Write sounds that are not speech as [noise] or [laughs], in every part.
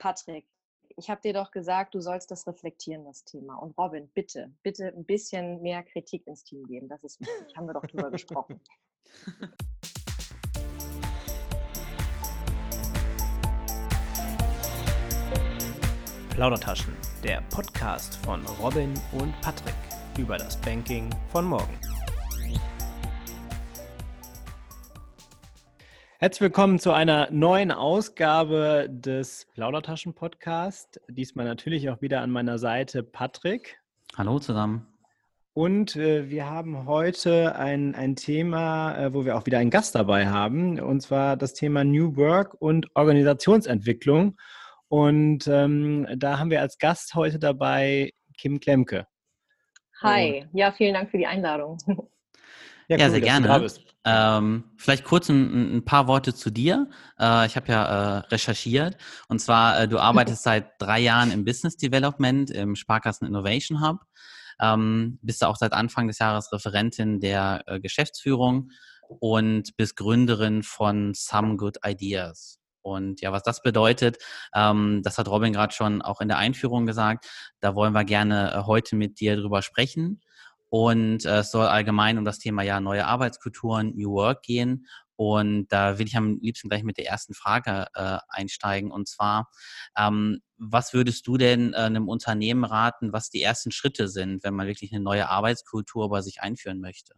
Patrick, ich habe dir doch gesagt, du sollst das reflektieren, das Thema. Und Robin, bitte, bitte ein bisschen mehr Kritik ins Team geben. Das ist wichtig. Haben wir doch drüber [laughs] gesprochen. Plaudertaschen, der Podcast von Robin und Patrick über das Banking von morgen. Herzlich willkommen zu einer neuen Ausgabe des Plaudertaschen Podcast. Diesmal natürlich auch wieder an meiner Seite Patrick. Hallo zusammen. Und äh, wir haben heute ein, ein Thema, äh, wo wir auch wieder einen Gast dabei haben, und zwar das Thema New Work und Organisationsentwicklung. Und ähm, da haben wir als Gast heute dabei Kim Klemke. Hi, ja, vielen Dank für die Einladung. [laughs] Ja, ja cool, sehr gerne. Ähm, vielleicht kurz ein, ein, paar Worte zu dir. Äh, ich habe ja äh, recherchiert und zwar, äh, du arbeitest seit drei Jahren im Business Development im Sparkassen Innovation Hub. Ähm, bist du auch seit Anfang des Jahres Referentin der äh, Geschäftsführung und bist Gründerin von Some Good Ideas. Und ja, was das bedeutet, ähm, das hat Robin gerade schon auch in der Einführung gesagt. Da wollen wir gerne äh, heute mit dir drüber sprechen. Und äh, es soll allgemein um das Thema ja neue Arbeitskulturen, New Work gehen. Und da will ich am liebsten gleich mit der ersten Frage äh, einsteigen. Und zwar, ähm, was würdest du denn äh, einem Unternehmen raten, was die ersten Schritte sind, wenn man wirklich eine neue Arbeitskultur bei sich einführen möchte?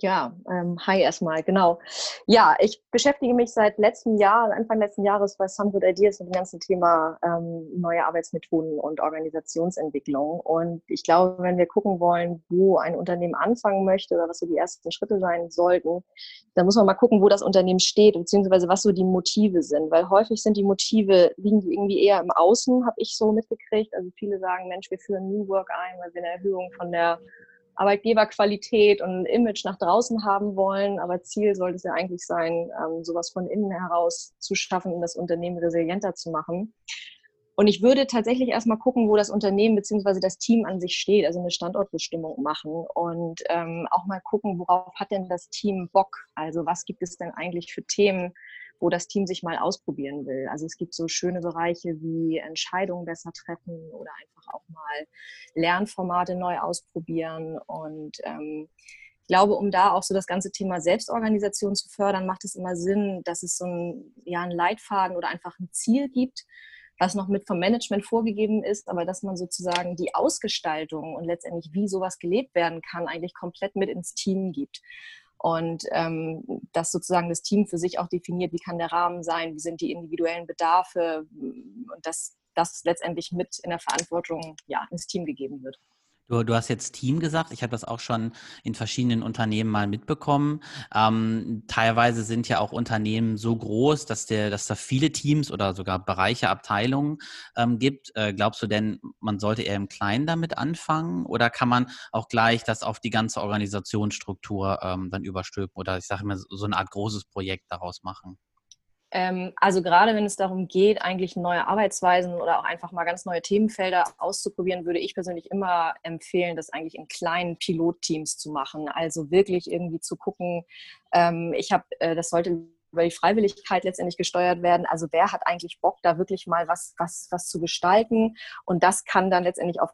Ja, ähm, hi erstmal, genau. Ja, ich beschäftige mich seit letztem Jahr, Anfang letzten Jahres bei Some Good Ideas mit dem ganzen Thema ähm, neue Arbeitsmethoden und Organisationsentwicklung. Und ich glaube, wenn wir gucken wollen, wo ein Unternehmen anfangen möchte oder was so die ersten Schritte sein sollten, dann muss man mal gucken, wo das Unternehmen steht, beziehungsweise was so die Motive sind. Weil häufig sind die Motive, liegen die irgendwie eher im Außen, habe ich so mitgekriegt. Also viele sagen, Mensch, wir führen New Work ein, weil wir eine Erhöhung von der Arbeitgeberqualität und Image nach draußen haben wollen. Aber Ziel sollte es ja eigentlich sein, ähm, sowas von innen heraus zu schaffen, das Unternehmen resilienter zu machen. Und ich würde tatsächlich erstmal gucken, wo das Unternehmen bzw. das Team an sich steht, also eine Standortbestimmung machen und ähm, auch mal gucken, worauf hat denn das Team Bock? Also was gibt es denn eigentlich für Themen, wo das Team sich mal ausprobieren will. Also es gibt so schöne Bereiche wie Entscheidungen besser treffen oder einfach auch mal Lernformate neu ausprobieren. Und ähm, ich glaube, um da auch so das ganze Thema Selbstorganisation zu fördern, macht es immer Sinn, dass es so ein, ja, einen Leitfaden oder einfach ein Ziel gibt, was noch mit vom Management vorgegeben ist, aber dass man sozusagen die Ausgestaltung und letztendlich, wie sowas gelebt werden kann, eigentlich komplett mit ins Team gibt und ähm, dass sozusagen das Team für sich auch definiert, wie kann der Rahmen sein, wie sind die individuellen Bedarfe und dass das letztendlich mit in der Verantwortung ja, ins Team gegeben wird. Du, du hast jetzt Team gesagt. Ich habe das auch schon in verschiedenen Unternehmen mal mitbekommen. Ähm, teilweise sind ja auch Unternehmen so groß, dass, der, dass da viele Teams oder sogar Bereiche, Abteilungen ähm, gibt. Äh, glaubst du denn, man sollte eher im Kleinen damit anfangen oder kann man auch gleich das auf die ganze Organisationsstruktur ähm, dann überstülpen oder ich sage mal so eine Art großes Projekt daraus machen? Ähm, also gerade wenn es darum geht, eigentlich neue Arbeitsweisen oder auch einfach mal ganz neue Themenfelder auszuprobieren, würde ich persönlich immer empfehlen, das eigentlich in kleinen Pilotteams zu machen. Also wirklich irgendwie zu gucken, ähm, ich habe, äh, das sollte über die Freiwilligkeit letztendlich gesteuert werden. Also wer hat eigentlich Bock, da wirklich mal was, was, was zu gestalten? Und das kann dann letztendlich auf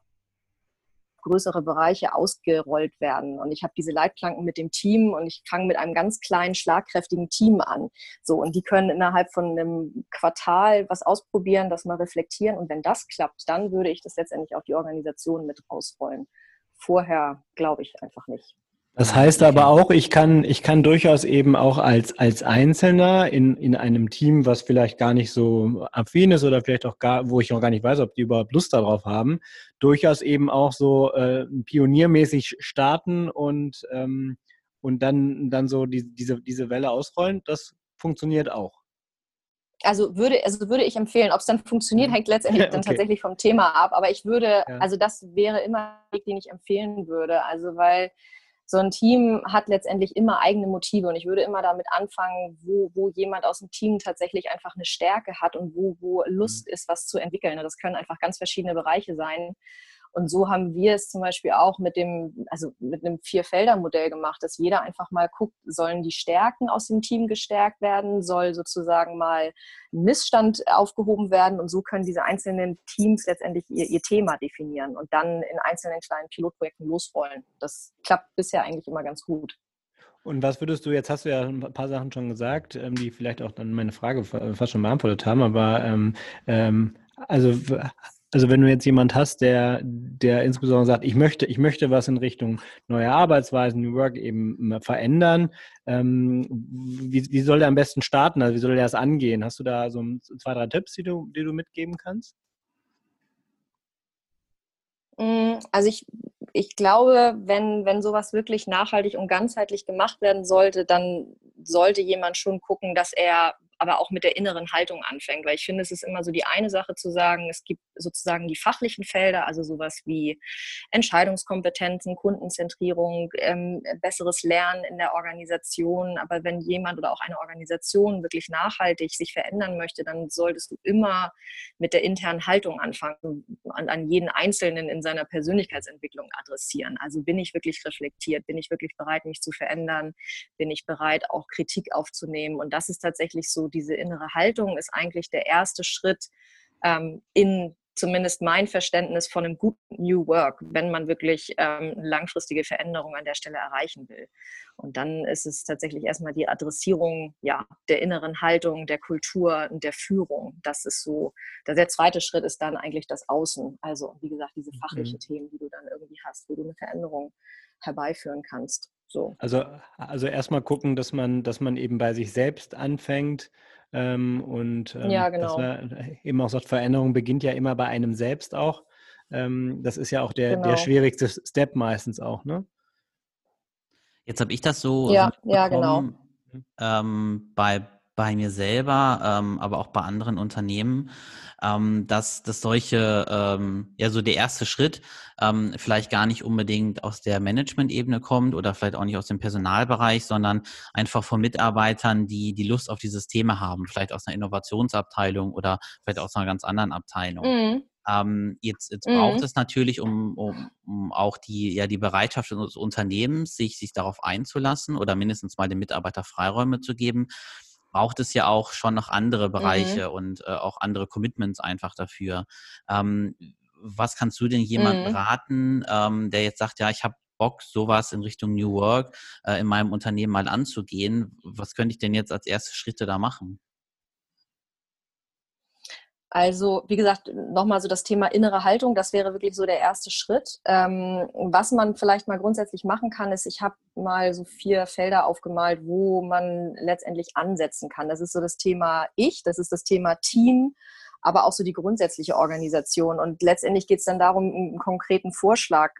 größere Bereiche ausgerollt werden. Und ich habe diese Leitplanken mit dem Team und ich fange mit einem ganz kleinen, schlagkräftigen Team an. So, und die können innerhalb von einem Quartal was ausprobieren, das mal reflektieren. Und wenn das klappt, dann würde ich das letztendlich auf die Organisation mit rausrollen. Vorher glaube ich einfach nicht. Das heißt aber auch, ich kann, ich kann durchaus eben auch als, als Einzelner in, in einem Team, was vielleicht gar nicht so affin ist oder vielleicht auch gar, wo ich auch gar nicht weiß, ob die überhaupt Lust darauf haben, durchaus eben auch so äh, pioniermäßig starten und, ähm, und dann, dann so die, diese, diese Welle ausrollen. Das funktioniert auch. Also würde, also würde ich empfehlen, ob es dann funktioniert, hängt letztendlich [laughs] okay. dann tatsächlich vom Thema ab. Aber ich würde, ja. also das wäre immer ein Weg, den ich empfehlen würde. Also weil so ein Team hat letztendlich immer eigene Motive und ich würde immer damit anfangen, wo, wo jemand aus dem Team tatsächlich einfach eine Stärke hat und wo, wo Lust mhm. ist, was zu entwickeln. Das können einfach ganz verschiedene Bereiche sein. Und so haben wir es zum Beispiel auch mit dem, also mit einem Vier-Felder-Modell gemacht, dass jeder einfach mal guckt, sollen die Stärken aus dem Team gestärkt werden, soll sozusagen mal ein Missstand aufgehoben werden und so können diese einzelnen Teams letztendlich ihr, ihr Thema definieren und dann in einzelnen kleinen Pilotprojekten losrollen. Das klappt bisher eigentlich immer ganz gut. Und was würdest du, jetzt hast du ja ein paar Sachen schon gesagt, ähm, die vielleicht auch dann meine Frage fast schon beantwortet haben, aber ähm, ähm, also also wenn du jetzt jemand hast, der, der insbesondere sagt, ich möchte, ich möchte was in Richtung neue Arbeitsweisen, New Work eben verändern, ähm, wie, wie soll der am besten starten? Also wie soll der das angehen? Hast du da so zwei, drei Tipps, die du, die du mitgeben kannst? Mm, also ich, ich glaube, wenn, wenn sowas wirklich nachhaltig und ganzheitlich gemacht werden sollte, dann sollte jemand schon gucken, dass er aber auch mit der inneren Haltung anfängt. Weil ich finde, es ist immer so die eine Sache zu sagen, es gibt sozusagen die fachlichen Felder, also sowas wie Entscheidungskompetenzen, Kundenzentrierung, ähm, besseres Lernen in der Organisation. Aber wenn jemand oder auch eine Organisation wirklich nachhaltig sich verändern möchte, dann solltest du immer mit der internen Haltung anfangen und an jeden Einzelnen in seiner Persönlichkeitsentwicklung adressieren. Also bin ich wirklich reflektiert? Bin ich wirklich bereit, mich zu verändern? Bin ich bereit, auch Kritik aufzunehmen? Und das ist tatsächlich so diese innere Haltung ist eigentlich der erste Schritt ähm, in zumindest mein Verständnis von einem guten New Work, wenn man wirklich ähm, eine langfristige Veränderung an der Stelle erreichen will. Und dann ist es tatsächlich erstmal die Adressierung ja, der inneren Haltung, der Kultur und der Führung. Das ist so, der zweite Schritt ist dann eigentlich das Außen. Also, wie gesagt, diese fachlichen mhm. Themen, die du dann irgendwie hast, wo du eine Veränderung herbeiführen kannst. So. Also, also erstmal gucken, dass man, dass man eben bei sich selbst anfängt ähm, und ähm, ja, genau. dass man eben auch sagt, Veränderung beginnt ja immer bei einem selbst auch. Ähm, das ist ja auch der, genau. der schwierigste Step meistens auch, ne? Jetzt habe ich das so, ja, ja, genau. Ähm, bei, bei mir selber, ähm, aber auch bei anderen Unternehmen, ähm, dass, dass solche, ähm, ja, so der erste Schritt ähm, vielleicht gar nicht unbedingt aus der Management-Ebene kommt oder vielleicht auch nicht aus dem Personalbereich, sondern einfach von Mitarbeitern, die die Lust auf dieses Thema haben, vielleicht aus einer Innovationsabteilung oder vielleicht aus einer ganz anderen Abteilung. Mhm. Ähm, jetzt, jetzt mhm. braucht es natürlich, um, um, um, auch die, ja, die Bereitschaft des Unternehmens, sich, sich darauf einzulassen oder mindestens mal den Mitarbeiter Freiräume zu geben, braucht es ja auch schon noch andere mhm. Bereiche mhm. und äh, auch andere Commitments einfach dafür. Ähm, was kannst du denn jemandem mhm. raten, ähm, der jetzt sagt, ja, ich habe Bock, sowas in Richtung New Work äh, in meinem Unternehmen mal anzugehen? Was könnte ich denn jetzt als erste Schritte da machen? Also, wie gesagt, nochmal so das Thema innere Haltung, das wäre wirklich so der erste Schritt. Ähm, was man vielleicht mal grundsätzlich machen kann, ist, ich habe mal so vier Felder aufgemalt, wo man letztendlich ansetzen kann. Das ist so das Thema Ich, das ist das Thema Team, aber auch so die grundsätzliche Organisation. Und letztendlich geht es dann darum, einen konkreten Vorschlag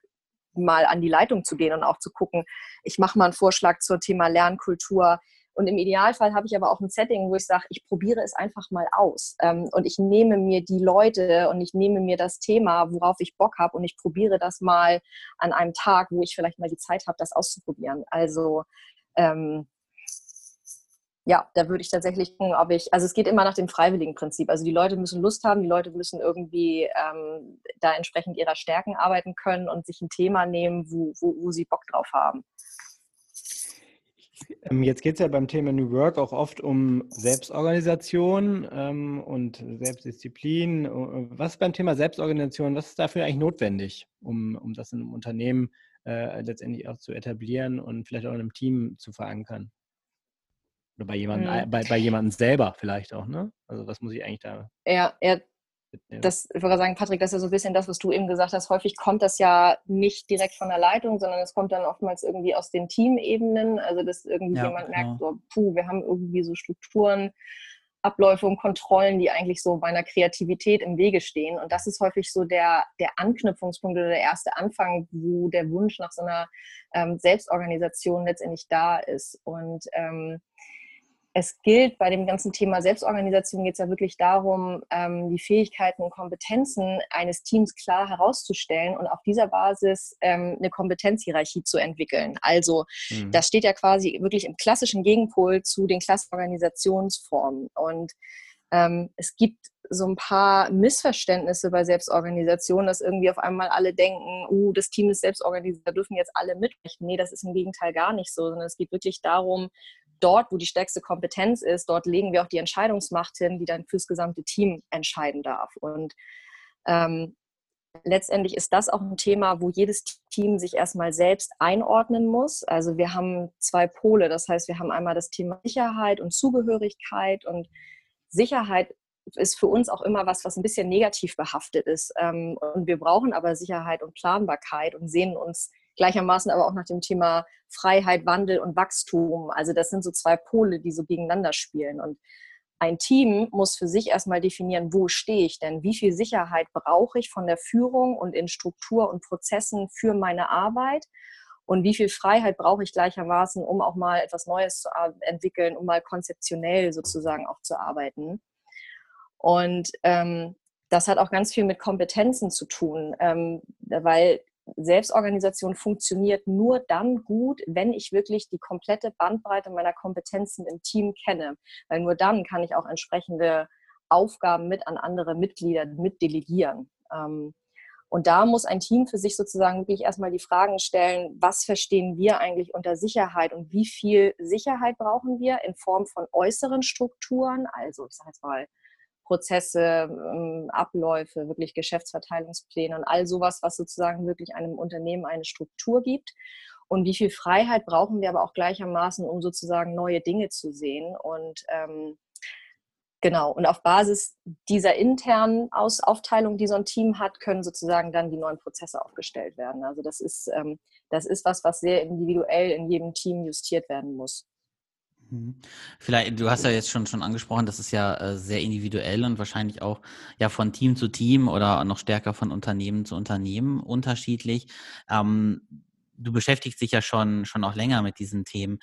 mal an die Leitung zu gehen und auch zu gucken, ich mache mal einen Vorschlag zum Thema Lernkultur und im Idealfall habe ich aber auch ein Setting, wo ich sage, ich probiere es einfach mal aus. Ähm, und ich nehme mir die Leute und ich nehme mir das Thema, worauf ich Bock habe und ich probiere das mal an einem Tag, wo ich vielleicht mal die Zeit habe, das auszuprobieren. Also ähm, ja, da würde ich tatsächlich gucken, ob ich, also es geht immer nach dem freiwilligen Prinzip. Also die Leute müssen Lust haben, die Leute müssen irgendwie ähm, da entsprechend ihrer Stärken arbeiten können und sich ein Thema nehmen, wo, wo, wo sie Bock drauf haben. Ähm, jetzt geht es ja beim Thema New Work auch oft um Selbstorganisation ähm, und Selbstdisziplin. Äh, was beim Thema Selbstorganisation, was ist dafür eigentlich notwendig, um, um das in einem Unternehmen äh, letztendlich auch zu etablieren und vielleicht auch in einem Team zu verankern? Oder bei jemandem, hm. bei, bei jemandem selber vielleicht auch, ne? Also was muss ich eigentlich da? Ja, ja das, ich würde sagen, Patrick, das ist so ein bisschen das, was du eben gesagt hast. Häufig kommt das ja nicht direkt von der Leitung, sondern es kommt dann oftmals irgendwie aus den Teamebenen. Also, dass irgendwie ja, jemand genau. merkt, so, puh, wir haben irgendwie so Strukturen, Abläufe und Kontrollen, die eigentlich so meiner Kreativität im Wege stehen. Und das ist häufig so der, der Anknüpfungspunkt oder der erste Anfang, wo der Wunsch nach so einer ähm, Selbstorganisation letztendlich da ist. Und ähm, es gilt bei dem ganzen Thema Selbstorganisation geht es ja wirklich darum, ähm, die Fähigkeiten und Kompetenzen eines Teams klar herauszustellen und auf dieser Basis ähm, eine Kompetenzhierarchie zu entwickeln. Also mhm. das steht ja quasi wirklich im klassischen Gegenpol zu den klassischen Organisationsformen. Und ähm, es gibt so ein paar Missverständnisse bei Selbstorganisation, dass irgendwie auf einmal alle denken, uh, das Team ist selbstorganisiert, da dürfen jetzt alle mitrechnen. Nee, das ist im Gegenteil gar nicht so, sondern es geht wirklich darum, dort, wo die stärkste Kompetenz ist, dort legen wir auch die Entscheidungsmacht hin, die dann fürs gesamte Team entscheiden darf. Und ähm, letztendlich ist das auch ein Thema, wo jedes Team sich erstmal selbst einordnen muss. Also wir haben zwei Pole. Das heißt, wir haben einmal das Thema Sicherheit und Zugehörigkeit. Und Sicherheit ist für uns auch immer was, was ein bisschen negativ behaftet ist. Ähm, und wir brauchen aber Sicherheit und Planbarkeit und sehen uns gleichermaßen aber auch nach dem Thema Freiheit, Wandel und Wachstum. Also das sind so zwei Pole, die so gegeneinander spielen. Und ein Team muss für sich erstmal definieren, wo stehe ich denn? Wie viel Sicherheit brauche ich von der Führung und in Struktur und Prozessen für meine Arbeit? Und wie viel Freiheit brauche ich gleichermaßen, um auch mal etwas Neues zu entwickeln, um mal konzeptionell sozusagen auch zu arbeiten? Und ähm, das hat auch ganz viel mit Kompetenzen zu tun, ähm, weil Selbstorganisation funktioniert nur dann gut, wenn ich wirklich die komplette Bandbreite meiner Kompetenzen im Team kenne. Weil nur dann kann ich auch entsprechende Aufgaben mit an andere Mitglieder mit delegieren. Ähm, und da muss ein Team für sich sozusagen wirklich erstmal die Fragen stellen, was verstehen wir eigentlich unter Sicherheit und wie viel Sicherheit brauchen wir in Form von äußeren Strukturen, also ich sage jetzt mal Prozesse, ähm, Abläufe, wirklich Geschäftsverteilungspläne und all sowas, was sozusagen wirklich einem Unternehmen eine Struktur gibt. Und wie viel Freiheit brauchen wir aber auch gleichermaßen, um sozusagen neue Dinge zu sehen. Und ähm, genau, und auf Basis dieser internen Aus Aufteilung, die so ein Team hat, können sozusagen dann die neuen Prozesse aufgestellt werden. Also das ist, ähm, das ist was, was sehr individuell in jedem Team justiert werden muss. Mhm. Vielleicht, du hast ja jetzt schon schon angesprochen, das ist ja äh, sehr individuell und wahrscheinlich auch ja von Team zu Team oder noch stärker von Unternehmen zu Unternehmen unterschiedlich. Ähm, du beschäftigst dich ja schon schon auch länger mit diesen Themen.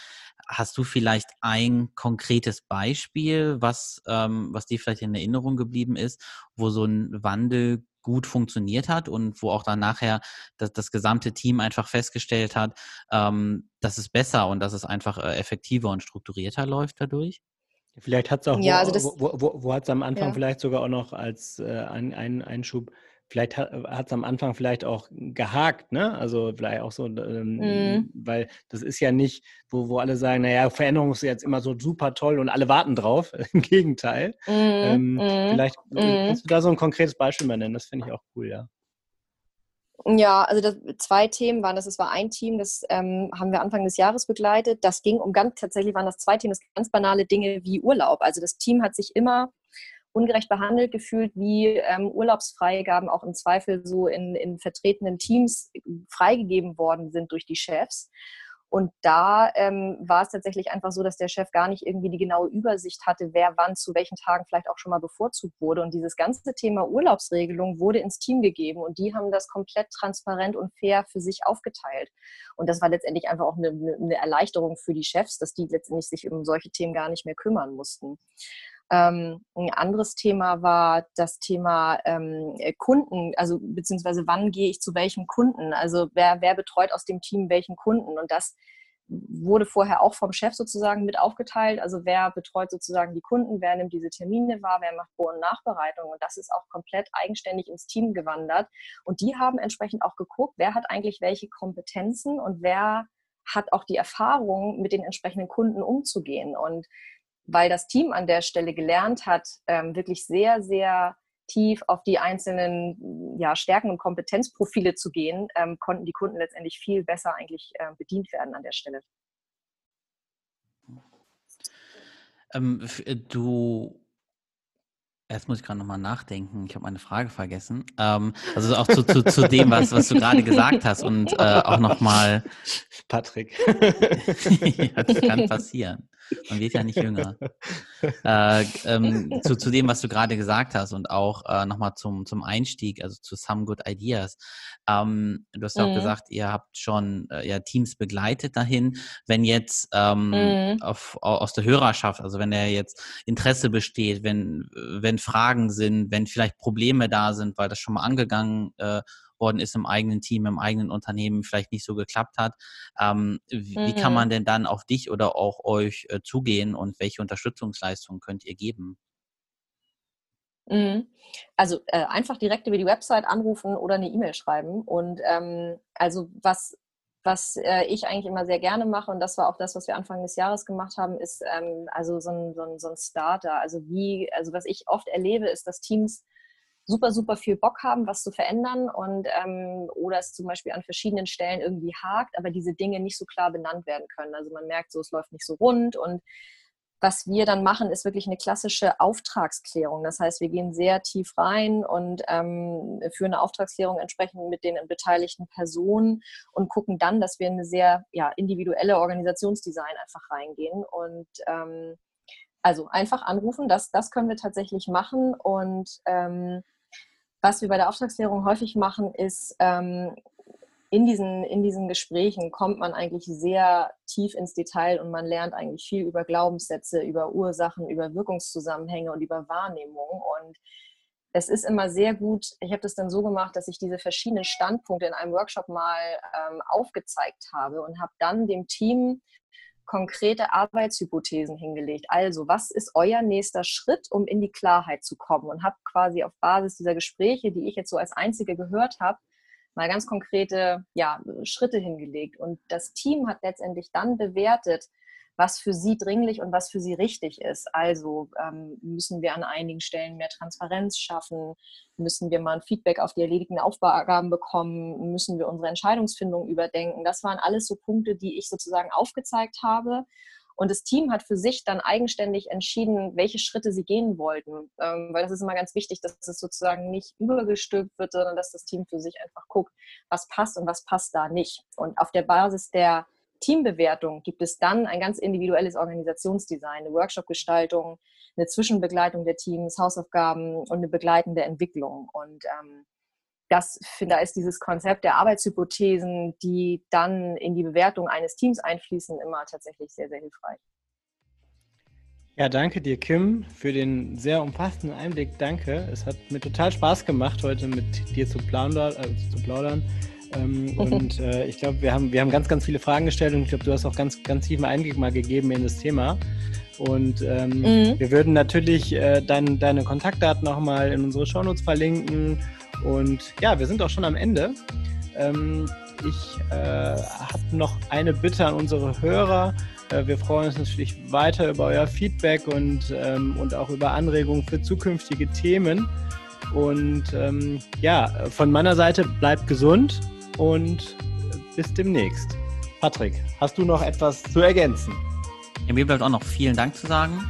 Hast du vielleicht ein konkretes Beispiel, was ähm, was dir vielleicht in Erinnerung geblieben ist, wo so ein Wandel gut funktioniert hat und wo auch dann nachher das, das gesamte Team einfach festgestellt hat, ähm, dass es besser und dass es einfach äh, effektiver und strukturierter läuft dadurch? Vielleicht hat es auch, ja, wo, also das, wo, wo, wo hat es am Anfang ja. vielleicht sogar auch noch als äh, ein, ein Einschub vielleicht hat es am Anfang vielleicht auch gehakt, ne? Also vielleicht auch so, ähm, mm. weil das ist ja nicht, wo, wo alle sagen, naja, Veränderung ist jetzt immer so super toll und alle warten drauf. [laughs] Im Gegenteil. Mm. Ähm, mm. Vielleicht äh, kannst du da so ein konkretes Beispiel mal nennen, das finde ich auch cool, ja. Ja, also das, zwei Themen waren das. Es war ein Team, das ähm, haben wir Anfang des Jahres begleitet. Das ging um ganz, tatsächlich waren das zwei Themen, das ganz banale Dinge wie Urlaub. Also das Team hat sich immer ungerecht behandelt gefühlt, wie ähm, Urlaubsfreigaben auch im Zweifel so in, in vertretenen Teams freigegeben worden sind durch die Chefs. Und da ähm, war es tatsächlich einfach so, dass der Chef gar nicht irgendwie die genaue Übersicht hatte, wer wann zu welchen Tagen vielleicht auch schon mal bevorzugt wurde. Und dieses ganze Thema Urlaubsregelung wurde ins Team gegeben und die haben das komplett transparent und fair für sich aufgeteilt. Und das war letztendlich einfach auch eine, eine Erleichterung für die Chefs, dass die letztendlich sich um solche Themen gar nicht mehr kümmern mussten. Ähm, ein anderes Thema war das Thema ähm, Kunden, also beziehungsweise wann gehe ich zu welchem Kunden? Also wer, wer betreut aus dem Team welchen Kunden? Und das wurde vorher auch vom Chef sozusagen mit aufgeteilt. Also wer betreut sozusagen die Kunden, wer nimmt diese Termine wahr, wer macht Vor- und Nachbereitung. Und das ist auch komplett eigenständig ins Team gewandert. Und die haben entsprechend auch geguckt, wer hat eigentlich welche Kompetenzen und wer hat auch die Erfahrung, mit den entsprechenden Kunden umzugehen. Und weil das Team an der Stelle gelernt hat, ähm, wirklich sehr, sehr tief auf die einzelnen ja, Stärken und Kompetenzprofile zu gehen, ähm, konnten die Kunden letztendlich viel besser eigentlich äh, bedient werden an der Stelle. Ähm, äh, du Erst muss ich gerade nochmal nachdenken. Ich habe meine Frage vergessen. Ähm, also auch zu, zu, zu dem, was, was du gerade gesagt hast und äh, auch nochmal. Patrick. [laughs] ja, das kann passieren. Man wird ja nicht jünger. [laughs] Äh, ähm, zu, zu dem, was du gerade gesagt hast und auch äh, nochmal zum, zum Einstieg, also zu Some Good Ideas. Ähm, du hast ja mhm. auch gesagt, ihr habt schon äh, ja, Teams begleitet dahin. Wenn jetzt ähm, mhm. auf, aus der Hörerschaft, also wenn er jetzt Interesse besteht, wenn, wenn Fragen sind, wenn vielleicht Probleme da sind, weil das schon mal angegangen äh, worden ist im eigenen Team, im eigenen Unternehmen vielleicht nicht so geklappt hat. Ähm, wie, mhm. wie, kann man denn dann auf dich oder auch euch äh, zugehen und welche Unterstützungsleistungen könnt ihr geben? Mhm. Also äh, einfach direkt über die Website anrufen oder eine E-Mail schreiben. Und ähm, also was, was äh, ich eigentlich immer sehr gerne mache, und das war auch das, was wir Anfang des Jahres gemacht haben, ist ähm, also so ein, so, ein, so ein Starter. Also wie, also was ich oft erlebe, ist, dass Teams super, super viel Bock haben, was zu verändern und ähm, oder es zum Beispiel an verschiedenen Stellen irgendwie hakt, aber diese Dinge nicht so klar benannt werden können. Also man merkt so, es läuft nicht so rund und was wir dann machen, ist wirklich eine klassische Auftragsklärung. Das heißt, wir gehen sehr tief rein und ähm, führen eine Auftragsklärung entsprechend mit den beteiligten Personen und gucken dann, dass wir in eine sehr ja, individuelle Organisationsdesign einfach reingehen. Und ähm, also einfach anrufen, das, das können wir tatsächlich machen. Und ähm, was wir bei der Auftragsklärung häufig machen, ist ähm, in diesen, in diesen Gesprächen kommt man eigentlich sehr tief ins Detail und man lernt eigentlich viel über Glaubenssätze, über Ursachen, über Wirkungszusammenhänge und über Wahrnehmung. Und es ist immer sehr gut, ich habe das dann so gemacht, dass ich diese verschiedenen Standpunkte in einem Workshop mal ähm, aufgezeigt habe und habe dann dem Team konkrete Arbeitshypothesen hingelegt. Also, was ist euer nächster Schritt, um in die Klarheit zu kommen? Und habe quasi auf Basis dieser Gespräche, die ich jetzt so als einzige gehört habe, mal ganz konkrete ja, Schritte hingelegt. Und das Team hat letztendlich dann bewertet, was für sie dringlich und was für sie richtig ist. Also ähm, müssen wir an einigen Stellen mehr Transparenz schaffen, müssen wir mal ein Feedback auf die erledigten Aufgaben bekommen, müssen wir unsere Entscheidungsfindung überdenken. Das waren alles so Punkte, die ich sozusagen aufgezeigt habe und das Team hat für sich dann eigenständig entschieden, welche Schritte sie gehen wollten. Ähm, weil das ist immer ganz wichtig, dass es sozusagen nicht übergestülpt wird, sondern dass das Team für sich einfach guckt, was passt und was passt da nicht. Und auf der Basis der Teambewertung gibt es dann ein ganz individuelles Organisationsdesign, eine Workshop-Gestaltung, eine Zwischenbegleitung der Teams, Hausaufgaben und eine begleitende Entwicklung. Und ähm, das finde ist dieses Konzept der Arbeitshypothesen, die dann in die Bewertung eines Teams einfließen, immer tatsächlich sehr, sehr hilfreich. Ja, danke dir, Kim, für den sehr umfassenden Einblick. Danke. Es hat mir total Spaß gemacht, heute mit dir zu plaudern. Äh, zu plaudern. Ähm, und [laughs] äh, ich glaube, wir haben, wir haben ganz, ganz viele Fragen gestellt und ich glaube, du hast auch ganz, ganz tiefen Einblick mal gegeben in das Thema. Und ähm, mhm. wir würden natürlich äh, dein, deine Kontaktdaten nochmal in unsere Shownotes verlinken und ja, wir sind auch schon am Ende. Ähm, ich äh, habe noch eine Bitte an unsere Hörer. Äh, wir freuen uns natürlich weiter über euer Feedback und, ähm, und auch über Anregungen für zukünftige Themen. Und ähm, ja, von meiner Seite bleibt gesund und bis demnächst. Patrick, hast du noch etwas zu ergänzen? Ja, mir bleibt auch noch vielen Dank zu sagen.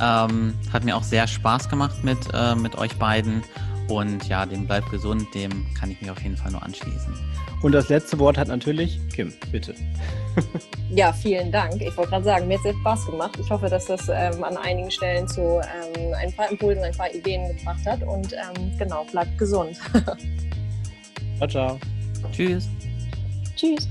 Ähm, hat mir auch sehr Spaß gemacht mit, äh, mit euch beiden. Und ja, dem bleibt gesund, dem kann ich mich auf jeden Fall nur anschließen. Und das letzte Wort hat natürlich Kim, bitte. ja, vielen Dank. Ich wollte gerade sagen, mir hat es sehr Spaß gemacht. Ich hoffe, dass das ähm, an einigen Stellen zu ähm, ein paar Impulsen, ein paar Ideen gebracht hat. Und ähm, genau, bleibt gesund. [laughs] ciao, ciao. Tschüss. Tschüss.